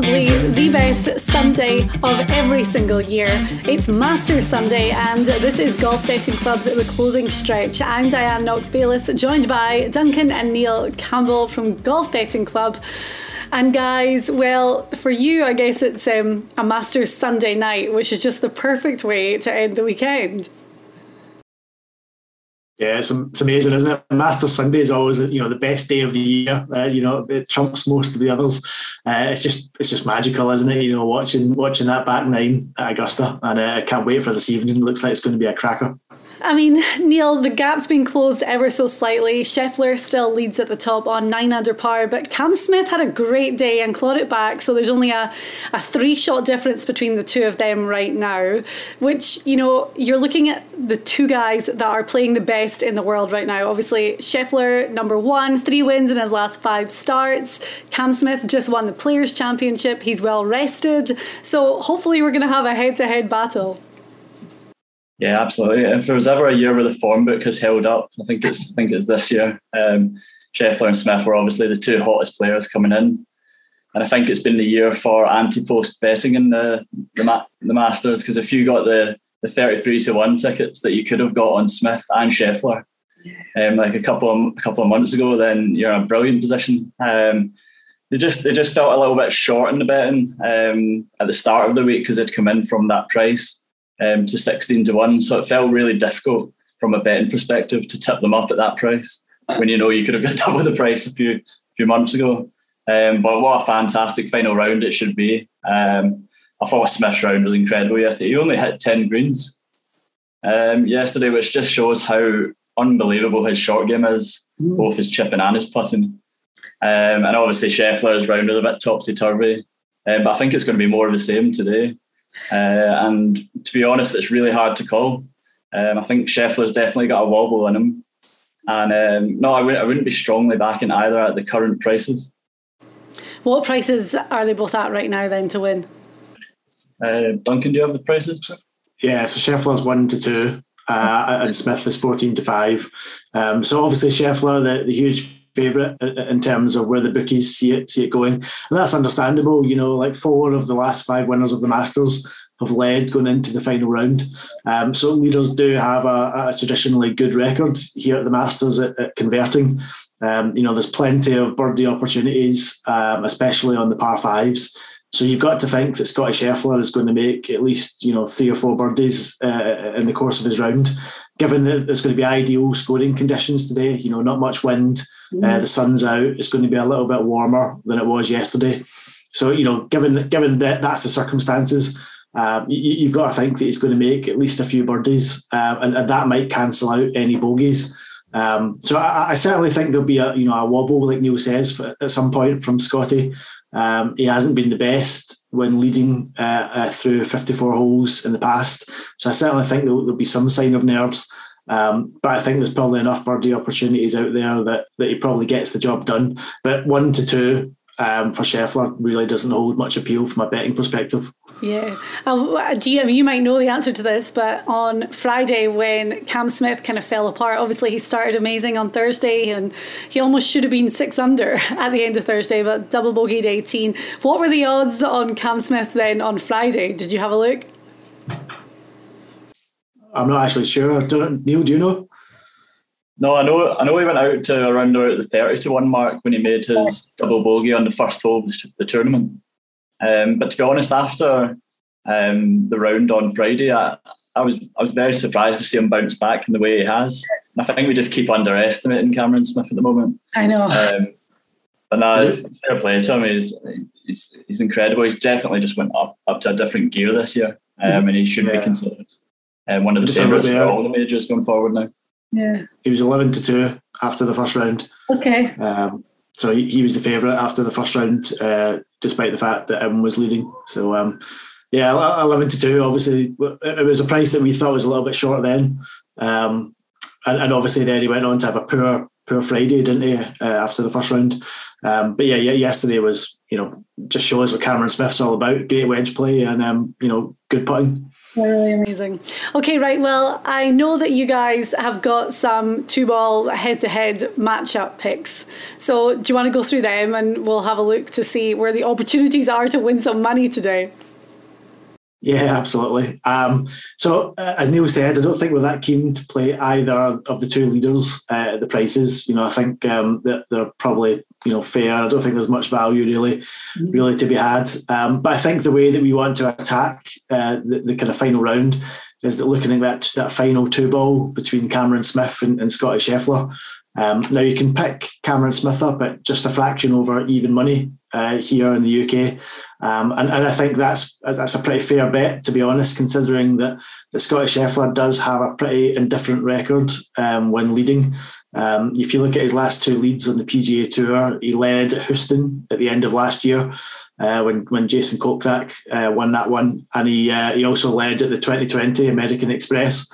possibly the best Sunday of every single year. It's Masters Sunday, and this is Golf Betting Club's The Closing Stretch. I'm Diane Knox Bayliss, joined by Duncan and Neil Campbell from Golf Betting Club. And guys, well, for you, I guess it's um, a Masters Sunday night, which is just the perfect way to end the weekend. Yeah, it's, it's amazing, isn't it? Master Sunday is always you know the best day of the year. Uh, you know, it trumps most of the others. Uh, it's just it's just magical, isn't it? You know, watching watching that back nine at Augusta, and uh, I can't wait for this evening. Looks like it's going to be a cracker. I mean, Neil, the gap's been closed ever so slightly. Scheffler still leads at the top on nine under par, but Cam Smith had a great day and clawed it back. So there's only a, a three shot difference between the two of them right now, which, you know, you're looking at the two guys that are playing the best in the world right now. Obviously, Scheffler, number one, three wins in his last five starts. Cam Smith just won the Players' Championship. He's well rested. So hopefully, we're going to have a head to head battle. Yeah, absolutely. If there was ever a year where the form book has held up, I think it's I think it's this year. Um, Scheffler and Smith were obviously the two hottest players coming in, and I think it's been the year for anti-post betting in the the, the Masters because if you got the the thirty-three to one tickets that you could have got on Smith and Scheffler, um, like a couple of, a couple of months ago, then you're in a brilliant position. Um, they just they just felt a little bit short in the betting um, at the start of the week because they'd come in from that price um, to 16 to 1. So it felt really difficult from a betting perspective to tip them up at that price when you know you could have got double the price a few few months ago. Um, but what a fantastic final round it should be. Um, I thought Smith's round was incredible yesterday. He only hit 10 greens um, yesterday, which just shows how unbelievable his short game is, mm. both his chipping and his putting. Um, and obviously Scheffler's round was a bit topsy-turvy. Um, but I think it's going to be more of the same today. Uh, and to be honest, it's really hard to call. Um, I think Scheffler's definitely got a wobble in him. And um, no, I w- I wouldn't be strongly backing either at the current prices. What prices are they both at right now then to win? Uh, Duncan, do you have the prices? Yeah, so Scheffler's one to two, uh, and Smith is fourteen to five. Um, so obviously Scheffler, the, the huge favourite in terms of where the bookies see it see it going, and that's understandable. You know, like four of the last five winners of the Masters have led going into the final round. Um, so leaders do have a, a, traditionally good record here at the Masters at, at converting. Um, you know, there's plenty of birdie opportunities, um, especially on the par fives. So you've got to think that Scottie Scheffler is going to make at least you know three or four birdies uh, in the course of his round. Given that there's going to be ideal scoring conditions today, you know, not much wind, mm. uh, the sun's out, it's going to be a little bit warmer than it was yesterday. So you know, given given that that's the circumstances, um, you, have got to think that he's going to make at least a few birdies, uh, and, and, that might cancel out any bogeys. Um, so I, I, certainly think there'll be a you know a wobble, like Neil says, at some point from Scottie. Um, he hasn't been the best when leading uh, uh, through 54 holes in the past, so I certainly think there'll, there'll be some sign of nerves. Um, but I think there's probably enough birdie opportunities out there that, that he probably gets the job done. But one to two um, for Scheffler really doesn't hold much appeal from a betting perspective. Yeah. Um, do you, you might know the answer to this, but on Friday when Cam Smith kind of fell apart, obviously he started amazing on Thursday and he almost should have been six under at the end of Thursday, but double bogeyed 18. What were the odds on Cam Smith then on Friday? Did you have a look? I'm not actually sure. Neil, do you know? No, I know. I know he went out to around the thirty to one mark when he made his double bogey on the first hole of the tournament. Um, but to be honest, after um, the round on Friday, I, I, was I was very surprised to see him bounce back in the way he has. And I think we just keep underestimating Cameron Smith at the moment. I know. Um, but now, fair play to him. He's, he's he's incredible. He's definitely just went up up to a different gear this year, um, and he should yeah. be considered um, one of the favourites for all the majors going forward now. Yeah. He was 11 to 2 after the first round. Okay. Um, so he, he was the favourite after the first round, uh, despite the fact that everyone was leading. So, um, yeah, 11 to 2, obviously, it was a price that we thought was a little bit short then. Um, and, and, obviously, then he went on to have a poor, poor Friday, didn't he, uh, after the first round? Um, but yeah, yeah, yesterday was, you know, just shows what Cameron Smith's all about great wedge play and, um, you know, good putting. Really amazing. Okay, right. Well, I know that you guys have got some two ball head to head matchup picks. So, do you want to go through them and we'll have a look to see where the opportunities are to win some money today? Yeah, absolutely. Um, so, uh, as Neil said, I don't think we're that keen to play either of the two leaders uh, at the prices. You know, I think um, that they're probably you know fair. I don't think there's much value really, mm-hmm. really to be had. Um, but I think the way that we want to attack uh, the, the, kind of final round is that looking at that that final two ball between Cameron Smith and, and Scottie Scheffler. Um, now you can pick Cameron Smith up at just a fraction over even money uh, here in the UK, um, and, and I think that's that's a pretty fair bet to be honest, considering that the Scottish Scheffler does have a pretty indifferent record um, when leading. Um, if you look at his last two leads on the PGA Tour, he led at Houston at the end of last year uh, when when Jason Kokrak uh, won that one, and he uh, he also led at the 2020 American Express.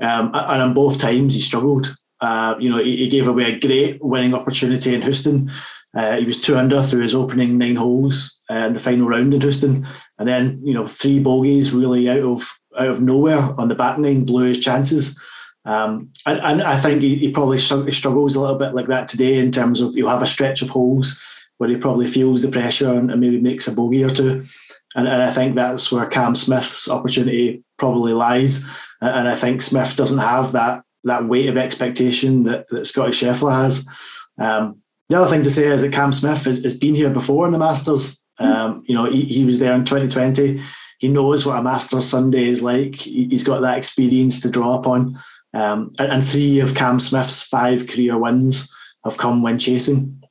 Um, and on both times he struggled. Uh, you know, he, he, gave away a great winning opportunity in Houston. Uh, he was two under through his opening nine holes uh, in the final round in Houston, and then you know three bogeys really out of out of nowhere on the back nine blew his chances. Um, and, and, I think he, he, probably struggles a little bit like that today in terms of he'll have a stretch of holes where he probably feels the pressure and, and maybe makes a bogey or two. And, and, I think that's where Cam Smith's opportunity probably lies. And I think Smith doesn't have that that weight of expectation that, that Scottie Scheffler has. Um, the other thing to say is that Cam Smith has, has been here before in the Masters. Um, you know, he, he, was there in 2020. He knows what a Masters Sunday is like. He, has got that experience to draw upon. Um, and, and, three of Cam Smith's five career wins have come when chasing.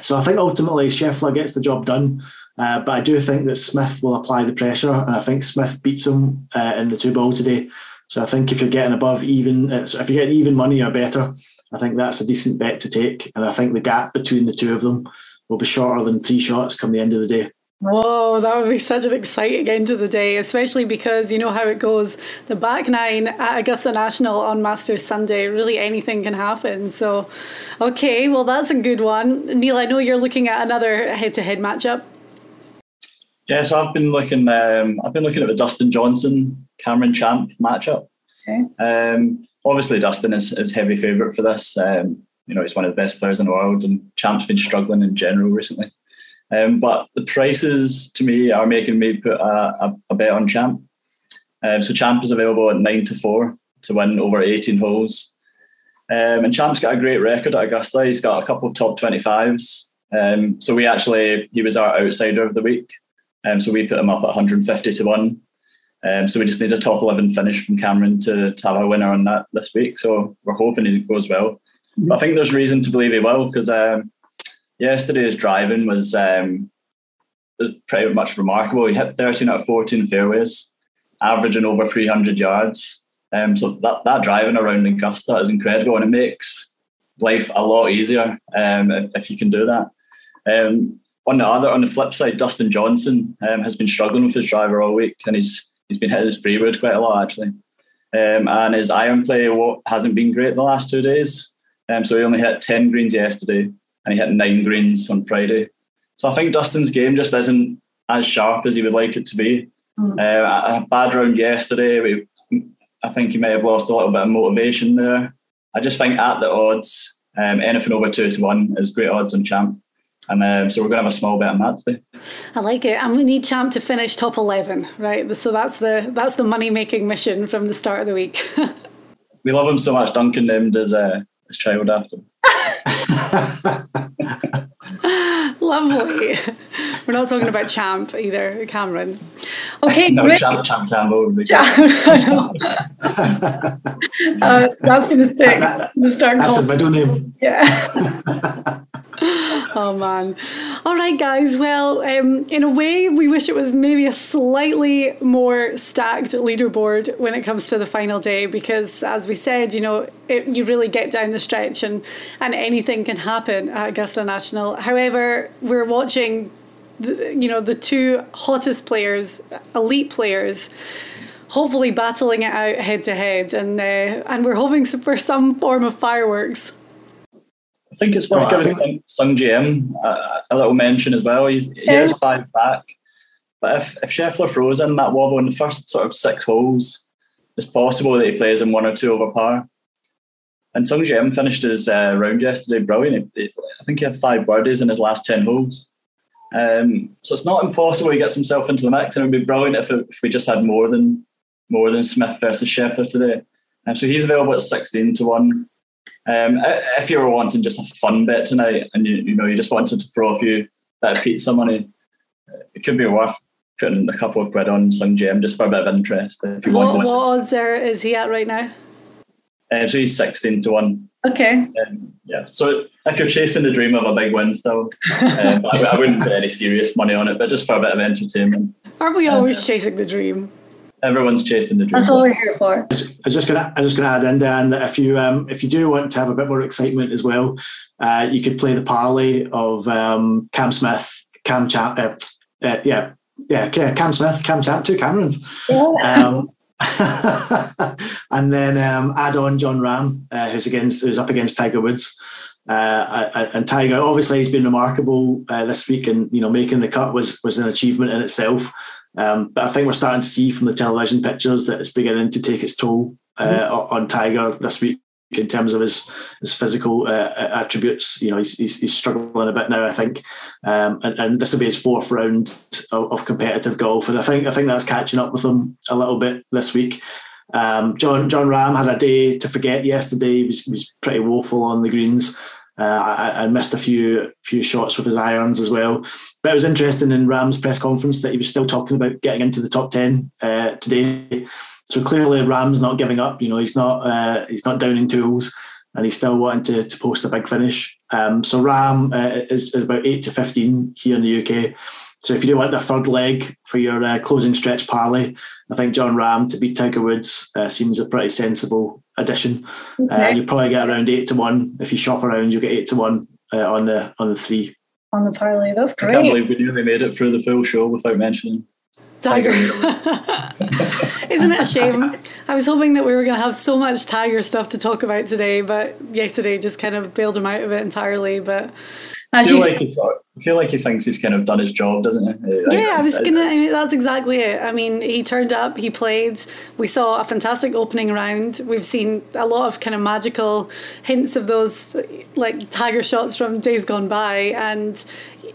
So I think ultimately Scheffler gets the job done. Uh, but I do think that Smith will apply the pressure, and I think Smith beats him uh, in the two ball today. So I think if you're getting above even, uh, if you're getting even money or better, I think that's a decent bet to take. And I think the gap between the two of them will be shorter than three shots come the end of the day. Whoa, that would be such an exciting end of the day, especially because you know how it goes. The back nine at Augusta National on Masters Sunday, really anything can happen. So, okay, well, that's a good one. Neil, I know you're looking at another head to head matchup. Yeah, so I've been looking. Um, I've been looking at the Dustin Johnson Cameron Champ matchup. Okay. Um, obviously, Dustin is, is heavy favourite for this. Um, you know, he's one of the best players in the world, and Champ's been struggling in general recently. Um, but the prices to me are making me put a, a, a bet on Champ. Um, so Champ is available at nine to four to win over 18 holes. Um, and Champ's got a great record at Augusta. He's got a couple of top 25s. Um, so we actually, he was our outsider of the week. Um, so we put him up at 150 to 1. Um, so we just need a top 11 finish from Cameron to, to have a winner on that this week. So we're hoping it goes well. Mm-hmm. I think there's reason to believe he will because um, yesterday's driving was, um, pretty much remarkable. He hit 13 out of 14 fairways, averaging over 300 yards. Um, so that, that driving around Augusta is incredible and it makes life a lot easier um, if, if, you can do that. Um, on the other, on the flip side, Dustin Johnson um, has been struggling with his driver all week, and he's he's been hitting his free wood quite a lot actually. Um, and his iron play hasn't been great the last two days. Um, so he only hit ten greens yesterday, and he hit nine greens on Friday. So I think Dustin's game just isn't as sharp as he would like it to be. Mm. Uh, a bad round yesterday. We, I think he may have lost a little bit of motivation there. I just think at the odds, um, anything over two to one is great odds on champ. And um, so we're going to have a small bet on that today. I like it, and we need Champ to finish top eleven, right? So that's the that's the money making mission from the start of the week. we love him so much. Duncan named his uh, his child after. Lovely. We're not talking about Champ either, Cameron. Okay, no, great. Champ, Champ Campbell. Champ, uh, that's going to stick. That, that, start that's his middle name. Yeah oh man. All right, guys. Well, um, in a way, we wish it was maybe a slightly more stacked leaderboard when it comes to the final day, because as we said, you know, it, you really get down the stretch and and anything can happen at Augusta National. However, we're watching, the, you know, the two hottest players, elite players hopefully battling it out head to head, and uh, and we're hoping for some form of fireworks I think it's worth oh, giving Sung, Sungjae Im a, a, little mention as well. He's, he has five back. But if, if Scheffler throws in that wobble in the first sort of six holes, it's possible that he plays in one or two over par. And Sungjae finished his uh, round yesterday brilliant. I think he had five birdies in his last 10 holes. Um, so it's not impossible he gets himself into the mix, and it would be brilliant if, it, if we just had more than more than Smith versus Scheffler today. Um, so he's available at 16 to 1. Um, if you were wanting just a fun bet tonight and you, you know you just wanted to throw a few bit of pizza money, it could be worth putting a couple of quid on Sung Jae just for a bit of interest. If you what, what odds there is he at right now? Um, so he's 16 to 1. Okay. Um, yeah. So if you're chasing the dream of a big win still, um, I, I, wouldn't put any serious money on it, but just for a bit of entertainment. Aren't we always uh, chasing the dream? Everyone's chasing the dream. That's all we're here for. I was just gonna, I was just gonna add in Dan that if you, um, if you do want to have a bit more excitement as well, uh, you could play the parlay of um, Cam Smith, Cam Champ, uh, uh, yeah, yeah, Cam Smith, Cam Champ, two Camerons. Yeah. Um, and then um, add on Jon Rahm, uh, who's against who's up against Tiger Woods. Uh, and Tiger, obviously, he's been remarkable uh, this week, and you know, making the cut was was an achievement in itself. Um, but I think we're starting to see from the television pictures that it's beginning to take its toll uh, mm-hmm. on Tiger this week in terms of his his physical uh, attributes. You know, he's, he's, he's, struggling a bit now. I think, um, and, and, this will be his fourth round of, of, competitive golf, and I think I think that's catching up with him a little bit this week. Um, Jon Jon Rahm had a day to forget yesterday. He was, he was pretty woeful on the greens. Uh, I, I, missed a few few shots with his irons as well. But it was interesting in Rahm's press conference that he was still talking about getting into the top ten uh, today. So clearly, Rahm's not giving up. You know, he's not uh, he's not downing tools, and he's still wanting to, to post a big finish. Um, so Rahm uh, is, is about eight to fifteen here in the UK. So if you do want a third leg for your uh, closing stretch parlay, I think Jon Rahm to beat Tiger Woods uh, seems a pretty sensible addition. Uh, you probably get around eight to one. If you shop around, you'll get eight to one uh, on the on the three. On the parlay, that's great. I can't believe we nearly made it through the full show without mentioning Tiger. Isn't it a shame? I was hoping that we were going to have so much Tiger stuff to talk about today, but yesterday just kind of bailed him out of it entirely. But I feel, like he I feel like he thinks he's kind of done his job, doesn't he? Yeah, I was gonna. I mean, that's exactly it. I mean, he turned up, he played. We saw a fantastic opening round. We've seen a lot of kind of magical hints of those like tiger shots from days gone by, and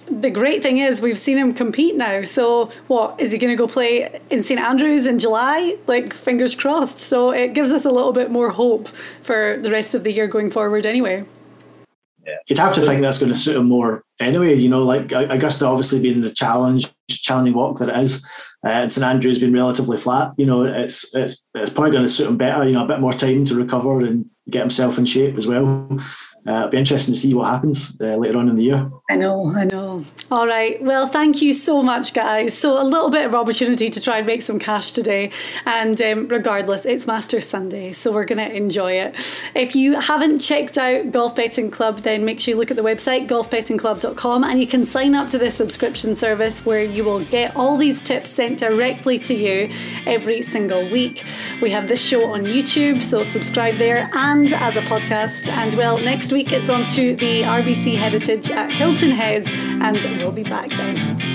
the great thing is we've seen him compete now. So what is he going to go play in St Andrews in July? Like fingers crossed. So it gives us a little bit more hope for the rest of the year going forward. Anyway. Yeah. You'd have to think that's going to suit him more anyway. You know, like Augusta obviously being the challenge, challenging walk that it is, uh, and St Andrews being relatively flat. You know, it's it's it's probably going to suit him better. You know, a bit more time to recover and get himself in shape as well uh, it'll be interesting to see what happens uh, later on in the year. I know, I know. All right. Well, thank you so much, guys. So, a little bit of opportunity to try and make some cash today. And um, regardless, it's Masters Sunday, so we're going to enjoy it. If you haven't checked out Golf Betting Club, then make sure you look at the website, golfbettingclub.com, and you can sign up to this subscription service where you will get all these tips sent directly to you every single week. We have this show on YouTube, so subscribe there and as a podcast. And well, next week it's on to the RBC Heritage at Hilton Head, and we'll be back then.